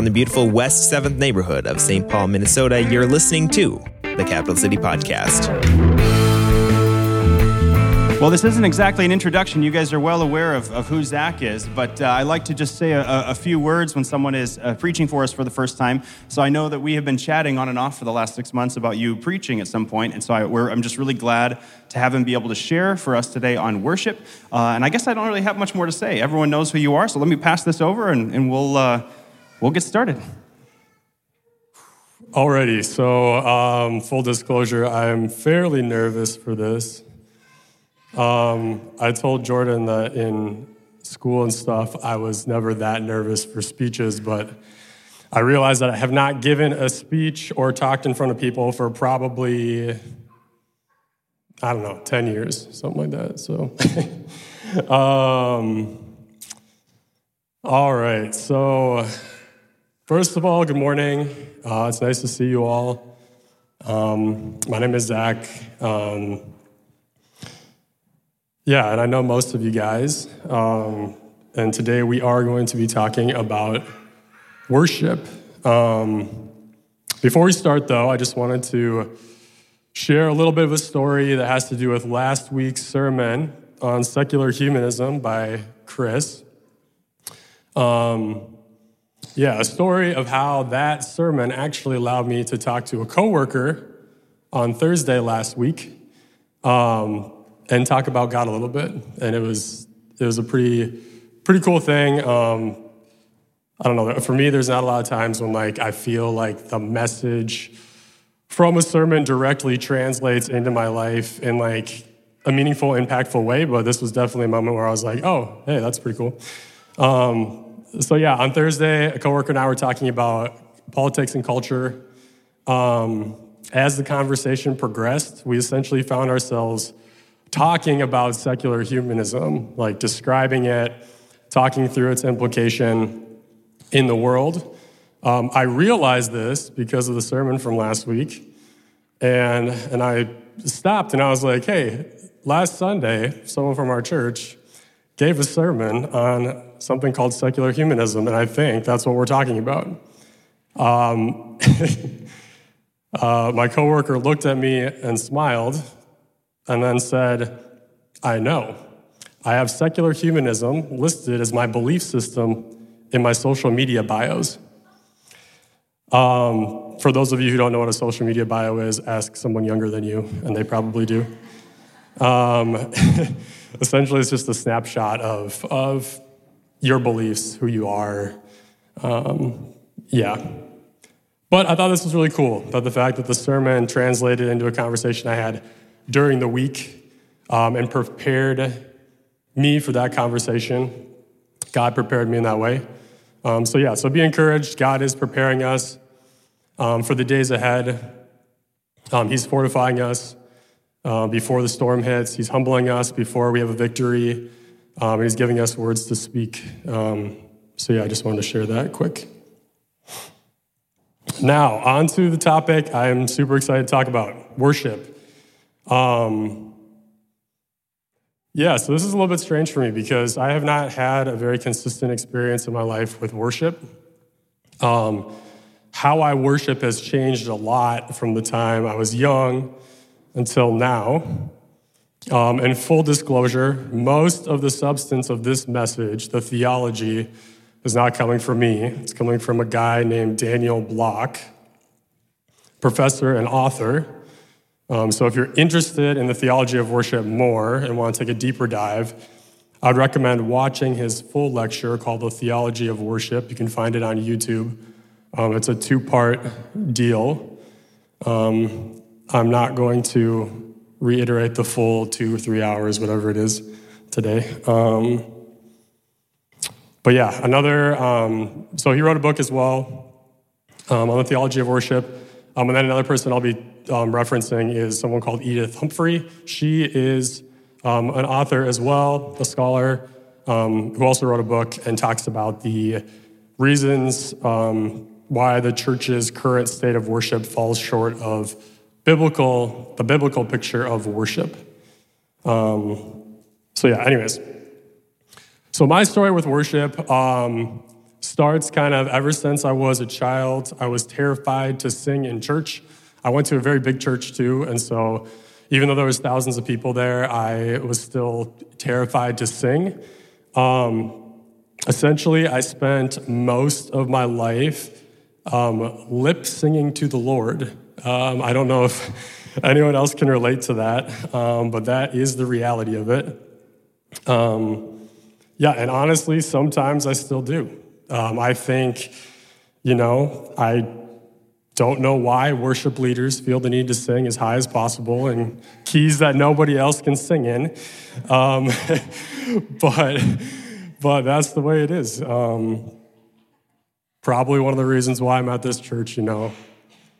From the beautiful West 7th neighborhood of St. Paul, Minnesota, you're listening to the Capital City Podcast. Well, this isn't exactly an introduction. You guys are well aware of, of who Zach is, but uh, I like to just say a, a, few words when someone is uh, preaching for us for the first time. So I know that we have been chatting on and off for the last six months about you preaching at some point, and so I, am just really glad to have him be able to share for us today on worship. Uh, and I guess I don't really have much more to say. Everyone knows who you are, so let me pass this over, and, and we'll uh, we'll get started. Alrighty, so um, full disclosure, I'm fairly nervous for this. Um, I told Jordan that in school and stuff, I was never that nervous for speeches, but I realized that I have not given a speech or talked in front of people for probably, I don't know, 10 years, something like that. So, um, all right. So, first of all, good morning. Uh, it's nice to see you all. Um, my name is Zach. Um, yeah, and I know most of you guys. Um, and today we are going to be talking about worship. Um, before we start, though, I just wanted to share a little bit of a story that has to do with last week's sermon on secular humanism by Chris. Um, yeah, a story of how that sermon actually allowed me to talk to a coworker on Thursday last week. Um, and talk about God a little bit. And it was it was a pretty pretty cool thing. Um, I don't know. For me, there's not a lot of times when like I feel like the message from a sermon directly translates into my life in like a meaningful, impactful way. But this was definitely a moment where I was like, oh, hey, that's pretty cool. Um, so yeah, on Thursday, a coworker and I were talking about politics and culture. Um, as the conversation progressed, we essentially found ourselves talking about secular humanism, like describing it, talking through its implication in the world. Um, I realized this because of the sermon from last week, and, and I stopped and I was like, hey, last Sunday, someone from our church gave a sermon on something called secular humanism, and I think that's what we're talking about. Um, uh, my coworker looked at me and smiled and then said, I know. I have secular humanism listed as my belief system in my social media bios. Um, for those of you who don't know what a social media bio is, ask someone younger than you, and they probably do. Um, essentially, it's just a snapshot of, of your beliefs, who you are. Um, yeah. But I thought this was really cool that the fact that the sermon translated into a conversation I had during the week um, and prepared me for that conversation. God prepared me in that way. Um, so, yeah, so be encouraged. God is preparing us um, for the days ahead. Um, he's fortifying us uh, before the storm hits, He's humbling us before we have a victory. Um, he's giving us words to speak. Um, so, yeah, I just wanted to share that quick. Now, on to the topic I am super excited to talk about worship. Um, yeah, so this is a little bit strange for me because I have not had a very consistent experience in my life with worship. Um, how I worship has changed a lot from the time I was young until now. Um, and full disclosure, most of the substance of this message, the theology, is not coming from me. It's coming from a guy named Daniel Block, professor and author um, so if you're interested in the theology of worship more and want to take a deeper dive, I'd recommend watching his full lecture called The Theology of Worship. You can find it on YouTube. Um, it's a two part deal. Um, I'm not going to reiterate the full two or three hours, whatever it is, today. Um, but yeah, another, um, so he wrote a book as well um, on the theology of worship. and then another person I'll be um, referencing is someone called Edith Humphrey. She is um, an author as well, a scholar, um, who also wrote a book and talks about the reasons um, why the church's current state of worship falls short of biblical, the biblical picture of worship. Um, so yeah, anyways. So my story with worship, um, starts kind of ever since I was a child. I was terrified to sing in church. I went to a very big church too, and so even though there was thousands of people there, I was still terrified to sing. Um, essentially, I spent most of my life um, lip singing to the Lord. Um, I don't know if anyone else can relate to that, um, but that is the reality of it. Um, yeah, and honestly, sometimes I still do. Um, I think, you know, I don't know why worship leaders feel the need to sing as high as possible in keys that nobody else can sing in. Um, but, but that's the way it is. Um, probably one of the reasons why I'm at this church, you know.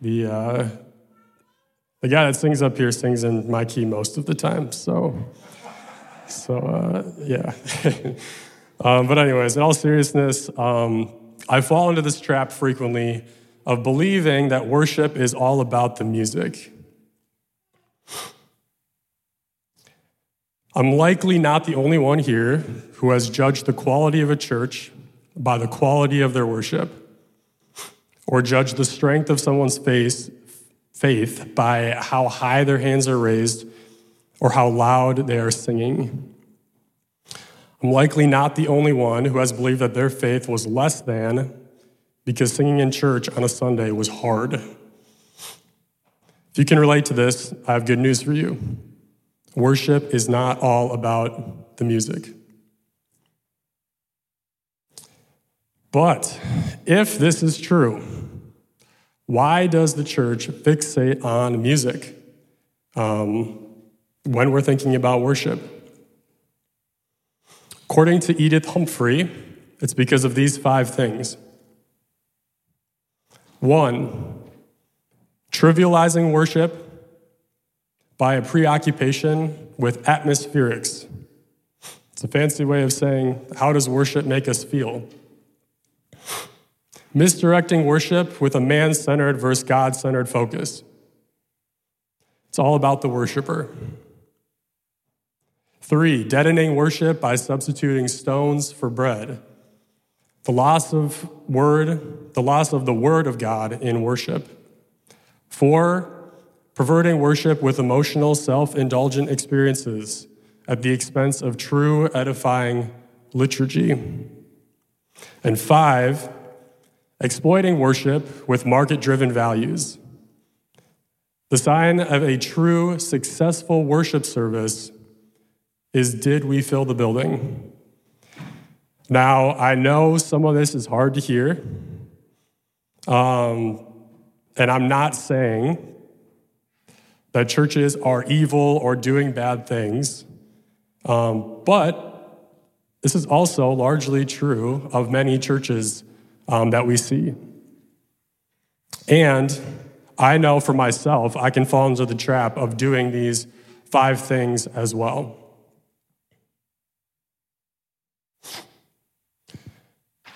The, uh, the guy that sings up here sings in my key most of the time. So, so uh, yeah. um, but, anyways, in all seriousness, um, I fall into this trap frequently of believing that worship is all about the music. I'm likely not the only one here who has judged the quality of a church by the quality of their worship, or judge the strength of someone's faith, faith by how high their hands are raised or how loud they are singing. I'm likely not the only one who has believed that their faith was less than because singing in church on a Sunday was hard. If you can relate to this, I have good news for you. Worship is not all about the music. But if this is true, why does the church fixate on music um, when we're thinking about worship? According to Edith Humphrey, it's because of these five things. One, trivializing worship by a preoccupation with atmospherics. It's a fancy way of saying, how does worship make us feel? Misdirecting worship with a man centered versus God centered focus. It's all about the worshiper. Three, deadening worship by substituting stones for bread the loss of word, the loss of the word of God in worship. Four, perverting worship with emotional, self indulgent experiences at the expense of true, edifying liturgy. And five, exploiting worship with market driven values. The sign of a true, successful worship service is did we fill the building? Now, I know some of this is hard to hear, um, and I'm not saying that churches are evil or doing bad things, um, but this is also largely true of many churches um, that we see. And I know for myself, I can fall into the trap of doing these five things as well.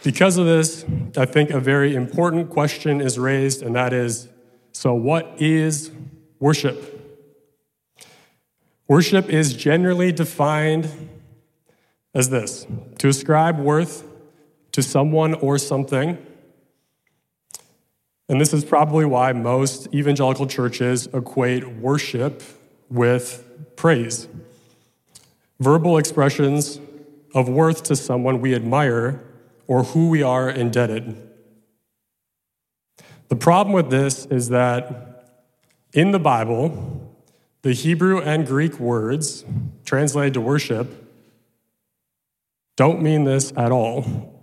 Because of this, I think a very important question is raised, and that is so, what is worship? Worship is generally defined as this to ascribe worth to someone or something. And this is probably why most evangelical churches equate worship with praise. Verbal expressions of worth to someone we admire or who we are indebted. The problem with this is that in the Bible, the Hebrew and Greek words translated to worship don't mean this at all.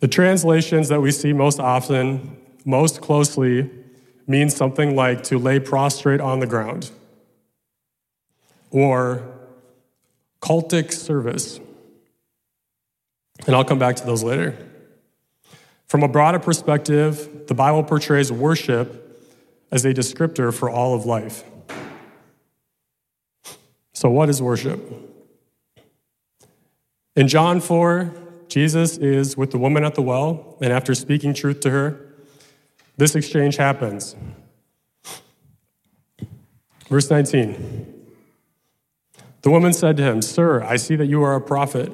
The translations that we see most often, most closely, mean something like to lay prostrate on the ground or cultic service. And I'll come back to those later. From a broader perspective, the Bible portrays worship as a descriptor for all of life. So, what is worship? In John 4, Jesus is with the woman at the well, and after speaking truth to her, this exchange happens. Verse 19. The woman said to him, Sir, I see that you are a prophet.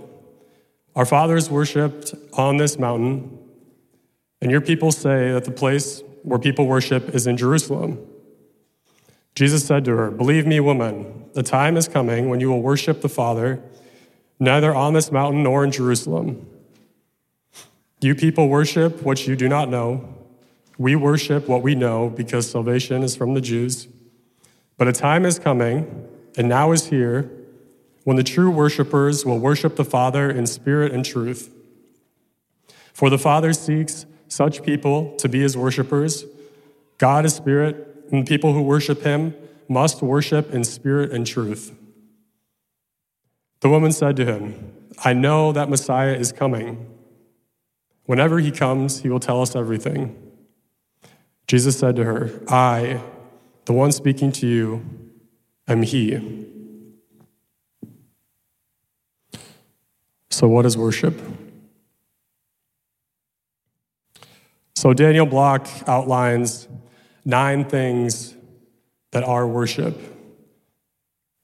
Our fathers worshipped on this mountain, and your people say that the place where people worship is in Jerusalem. Jesus said to her, Believe me, woman, the time is coming when you will worship the Father, neither on this mountain nor in Jerusalem. You people worship what you do not know. We worship what we know because salvation is from the Jews. But a time is coming, and now is here, when the true worshipers will worship the Father in spirit and truth. For the Father seeks such people to be his worshipers. God is spirit and people who worship him must worship in spirit and truth. The woman said to him, I know that Messiah is coming. Whenever he comes, he will tell us everything. Jesus said to her, I, the one speaking to you, am he. So, what is worship? So, Daniel Block outlines nine things that are worship.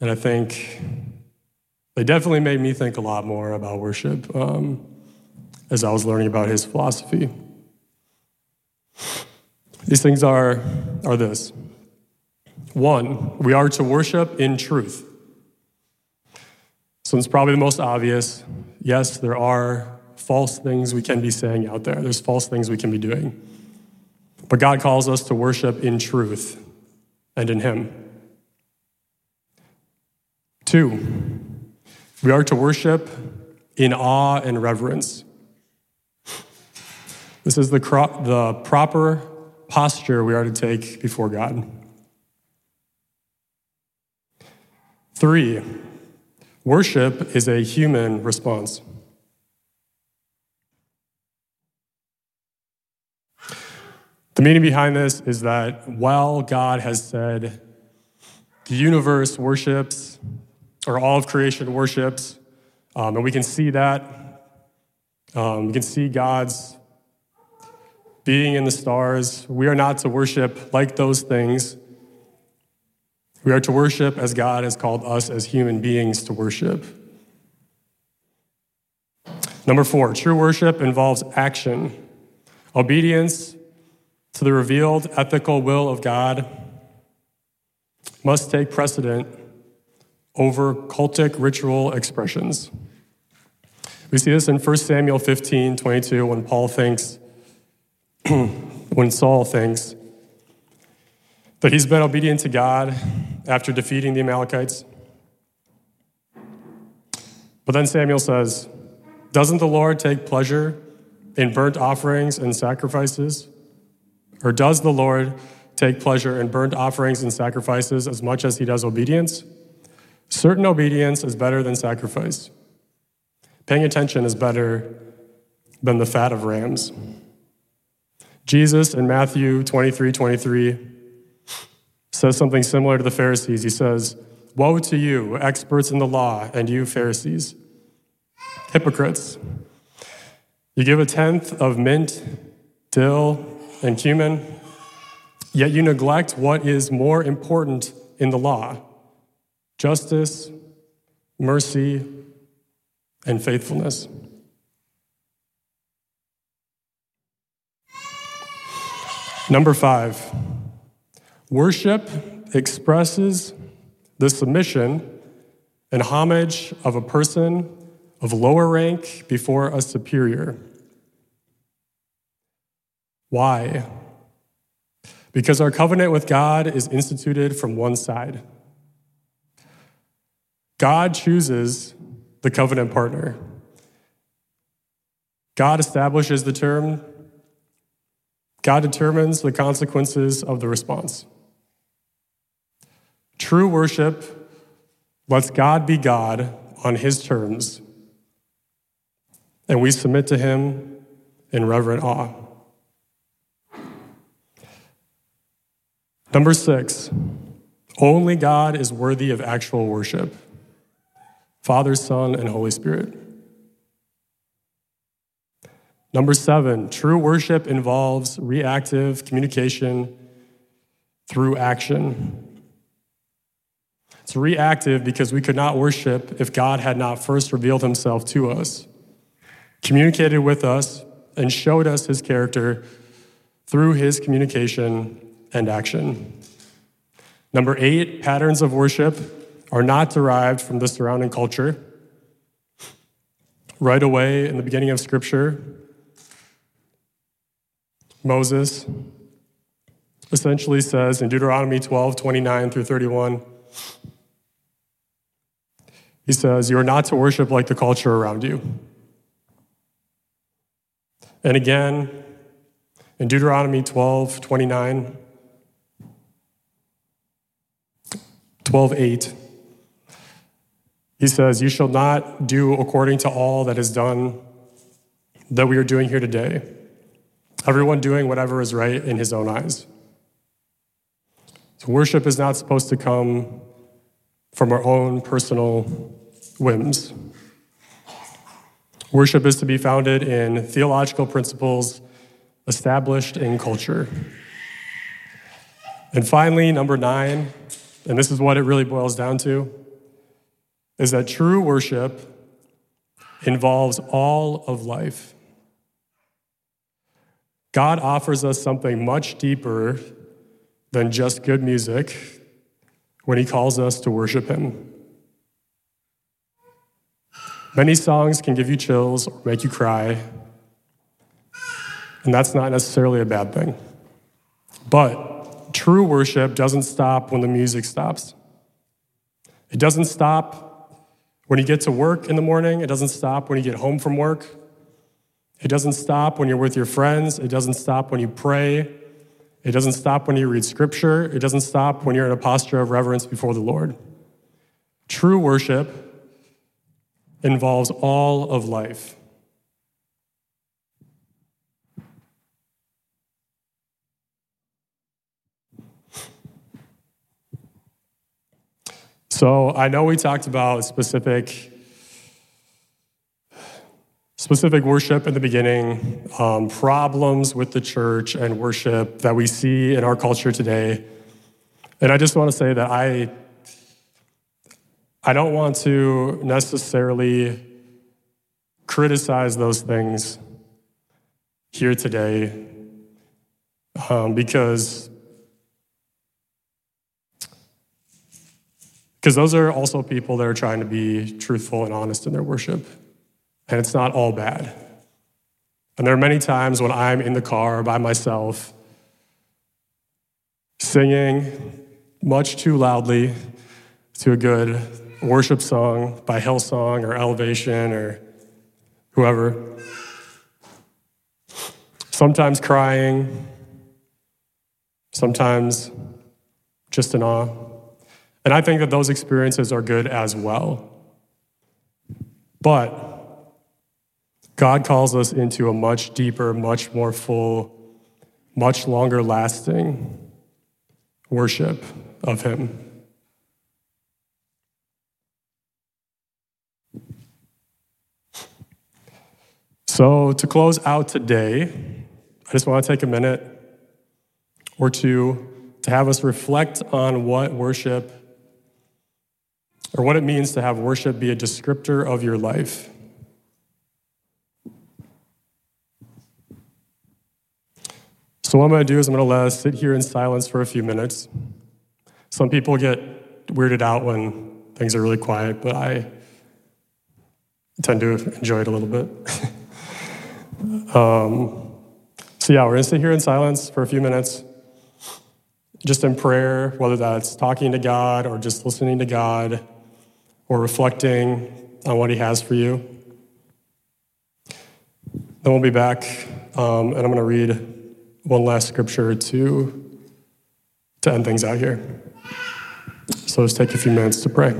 And I think they definitely made me think a lot more about worship um, as I was learning about his philosophy. These things are, are this one, we are to worship in truth. So it's probably the most obvious. Yes, there are false things we can be saying out there, there's false things we can be doing. But God calls us to worship in truth and in Him. Two, we are to worship in awe and reverence. This is the, cro- the proper posture we are to take before God. Three, worship is a human response. The meaning behind this is that while God has said the universe worships, or all of creation worships, um, and we can see that, um, we can see God's being in the stars. We are not to worship like those things. We are to worship as God has called us as human beings to worship. Number four, true worship involves action. Obedience to the revealed ethical will of God must take precedent over cultic ritual expressions. We see this in 1 Samuel 15 22 when Paul thinks, when Saul thinks that he's been obedient to God after defeating the Amalekites. But then Samuel says, Doesn't the Lord take pleasure in burnt offerings and sacrifices? Or does the Lord take pleasure in burnt offerings and sacrifices as much as he does obedience? Certain obedience is better than sacrifice. Paying attention is better than the fat of rams. Jesus in Matthew 23 23 says something similar to the Pharisees. He says, Woe to you, experts in the law, and you, Pharisees, hypocrites! You give a tenth of mint, dill, and cumin, yet you neglect what is more important in the law justice, mercy, and faithfulness. Number five, worship expresses the submission and homage of a person of lower rank before a superior. Why? Because our covenant with God is instituted from one side. God chooses the covenant partner. God establishes the term. God determines the consequences of the response. True worship lets God be God on his terms, and we submit to him in reverent awe. Number six, only God is worthy of actual worship Father, Son, and Holy Spirit. Number seven, true worship involves reactive communication through action. It's reactive because we could not worship if God had not first revealed himself to us, communicated with us, and showed us his character through his communication and action. Number eight, patterns of worship are not derived from the surrounding culture. Right away in the beginning of Scripture, Moses essentially says in Deuteronomy 12 29 through 31, he says, You are not to worship like the culture around you. And again, in Deuteronomy 12 29, 12 8, he says, You shall not do according to all that is done that we are doing here today. Everyone doing whatever is right in his own eyes. So worship is not supposed to come from our own personal whims. Worship is to be founded in theological principles established in culture. And finally, number nine, and this is what it really boils down to, is that true worship involves all of life. God offers us something much deeper than just good music when He calls us to worship Him. Many songs can give you chills or make you cry, and that's not necessarily a bad thing. But true worship doesn't stop when the music stops. It doesn't stop when you get to work in the morning, it doesn't stop when you get home from work. It doesn't stop when you're with your friends. It doesn't stop when you pray. It doesn't stop when you read scripture. It doesn't stop when you're in a posture of reverence before the Lord. True worship involves all of life. So I know we talked about specific specific worship in the beginning, um, problems with the church and worship that we see in our culture today. And I just want to say that I, I don't want to necessarily criticize those things here today um, because because those are also people that are trying to be truthful and honest in their worship and it's not all bad. And there are many times when I'm in the car by myself, singing much too loudly to a good worship song by Hillsong or Elevation or whoever. Sometimes crying, sometimes just in awe. And I think that those experiences are good as well. But God calls us into a much deeper, much more full, much longer lasting worship of Him. So, to close out today, I just want to take a minute or two to have us reflect on what worship or what it means to have worship be a descriptor of your life. So, what I'm going to do is I'm going to let us sit here in silence for a few minutes. Some people get weirded out when things are really quiet, but I tend to enjoy it a little bit. um, so, yeah, we're going to sit here in silence for a few minutes, just in prayer, whether that's talking to God or just listening to God or reflecting on what He has for you. Then we'll be back, um, and I'm going to read one last scripture to, to end things out here. So let's take a few minutes to pray.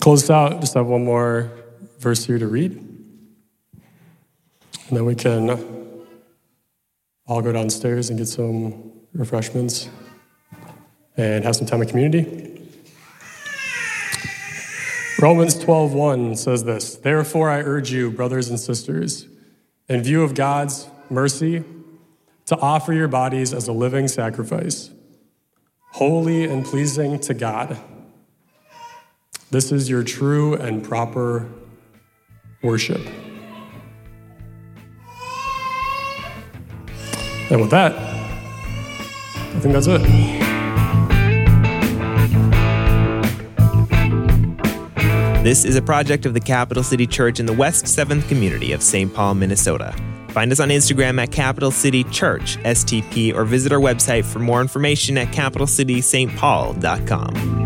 Close out, just have one more verse here to read. And then we can all go downstairs and get some refreshments and have some time of community. Romans 12:1 says this, "Therefore I urge you, brothers and sisters, in view of God's mercy, to offer your bodies as a living sacrifice, holy and pleasing to God. This is your true and proper worship. And with that, think that's it. This is a project of the Capital City Church in the West 7th community of St. Paul, Minnesota. Find us on Instagram at Capital City Church, STP, or visit our website for more information at capitalcitystpaul.com.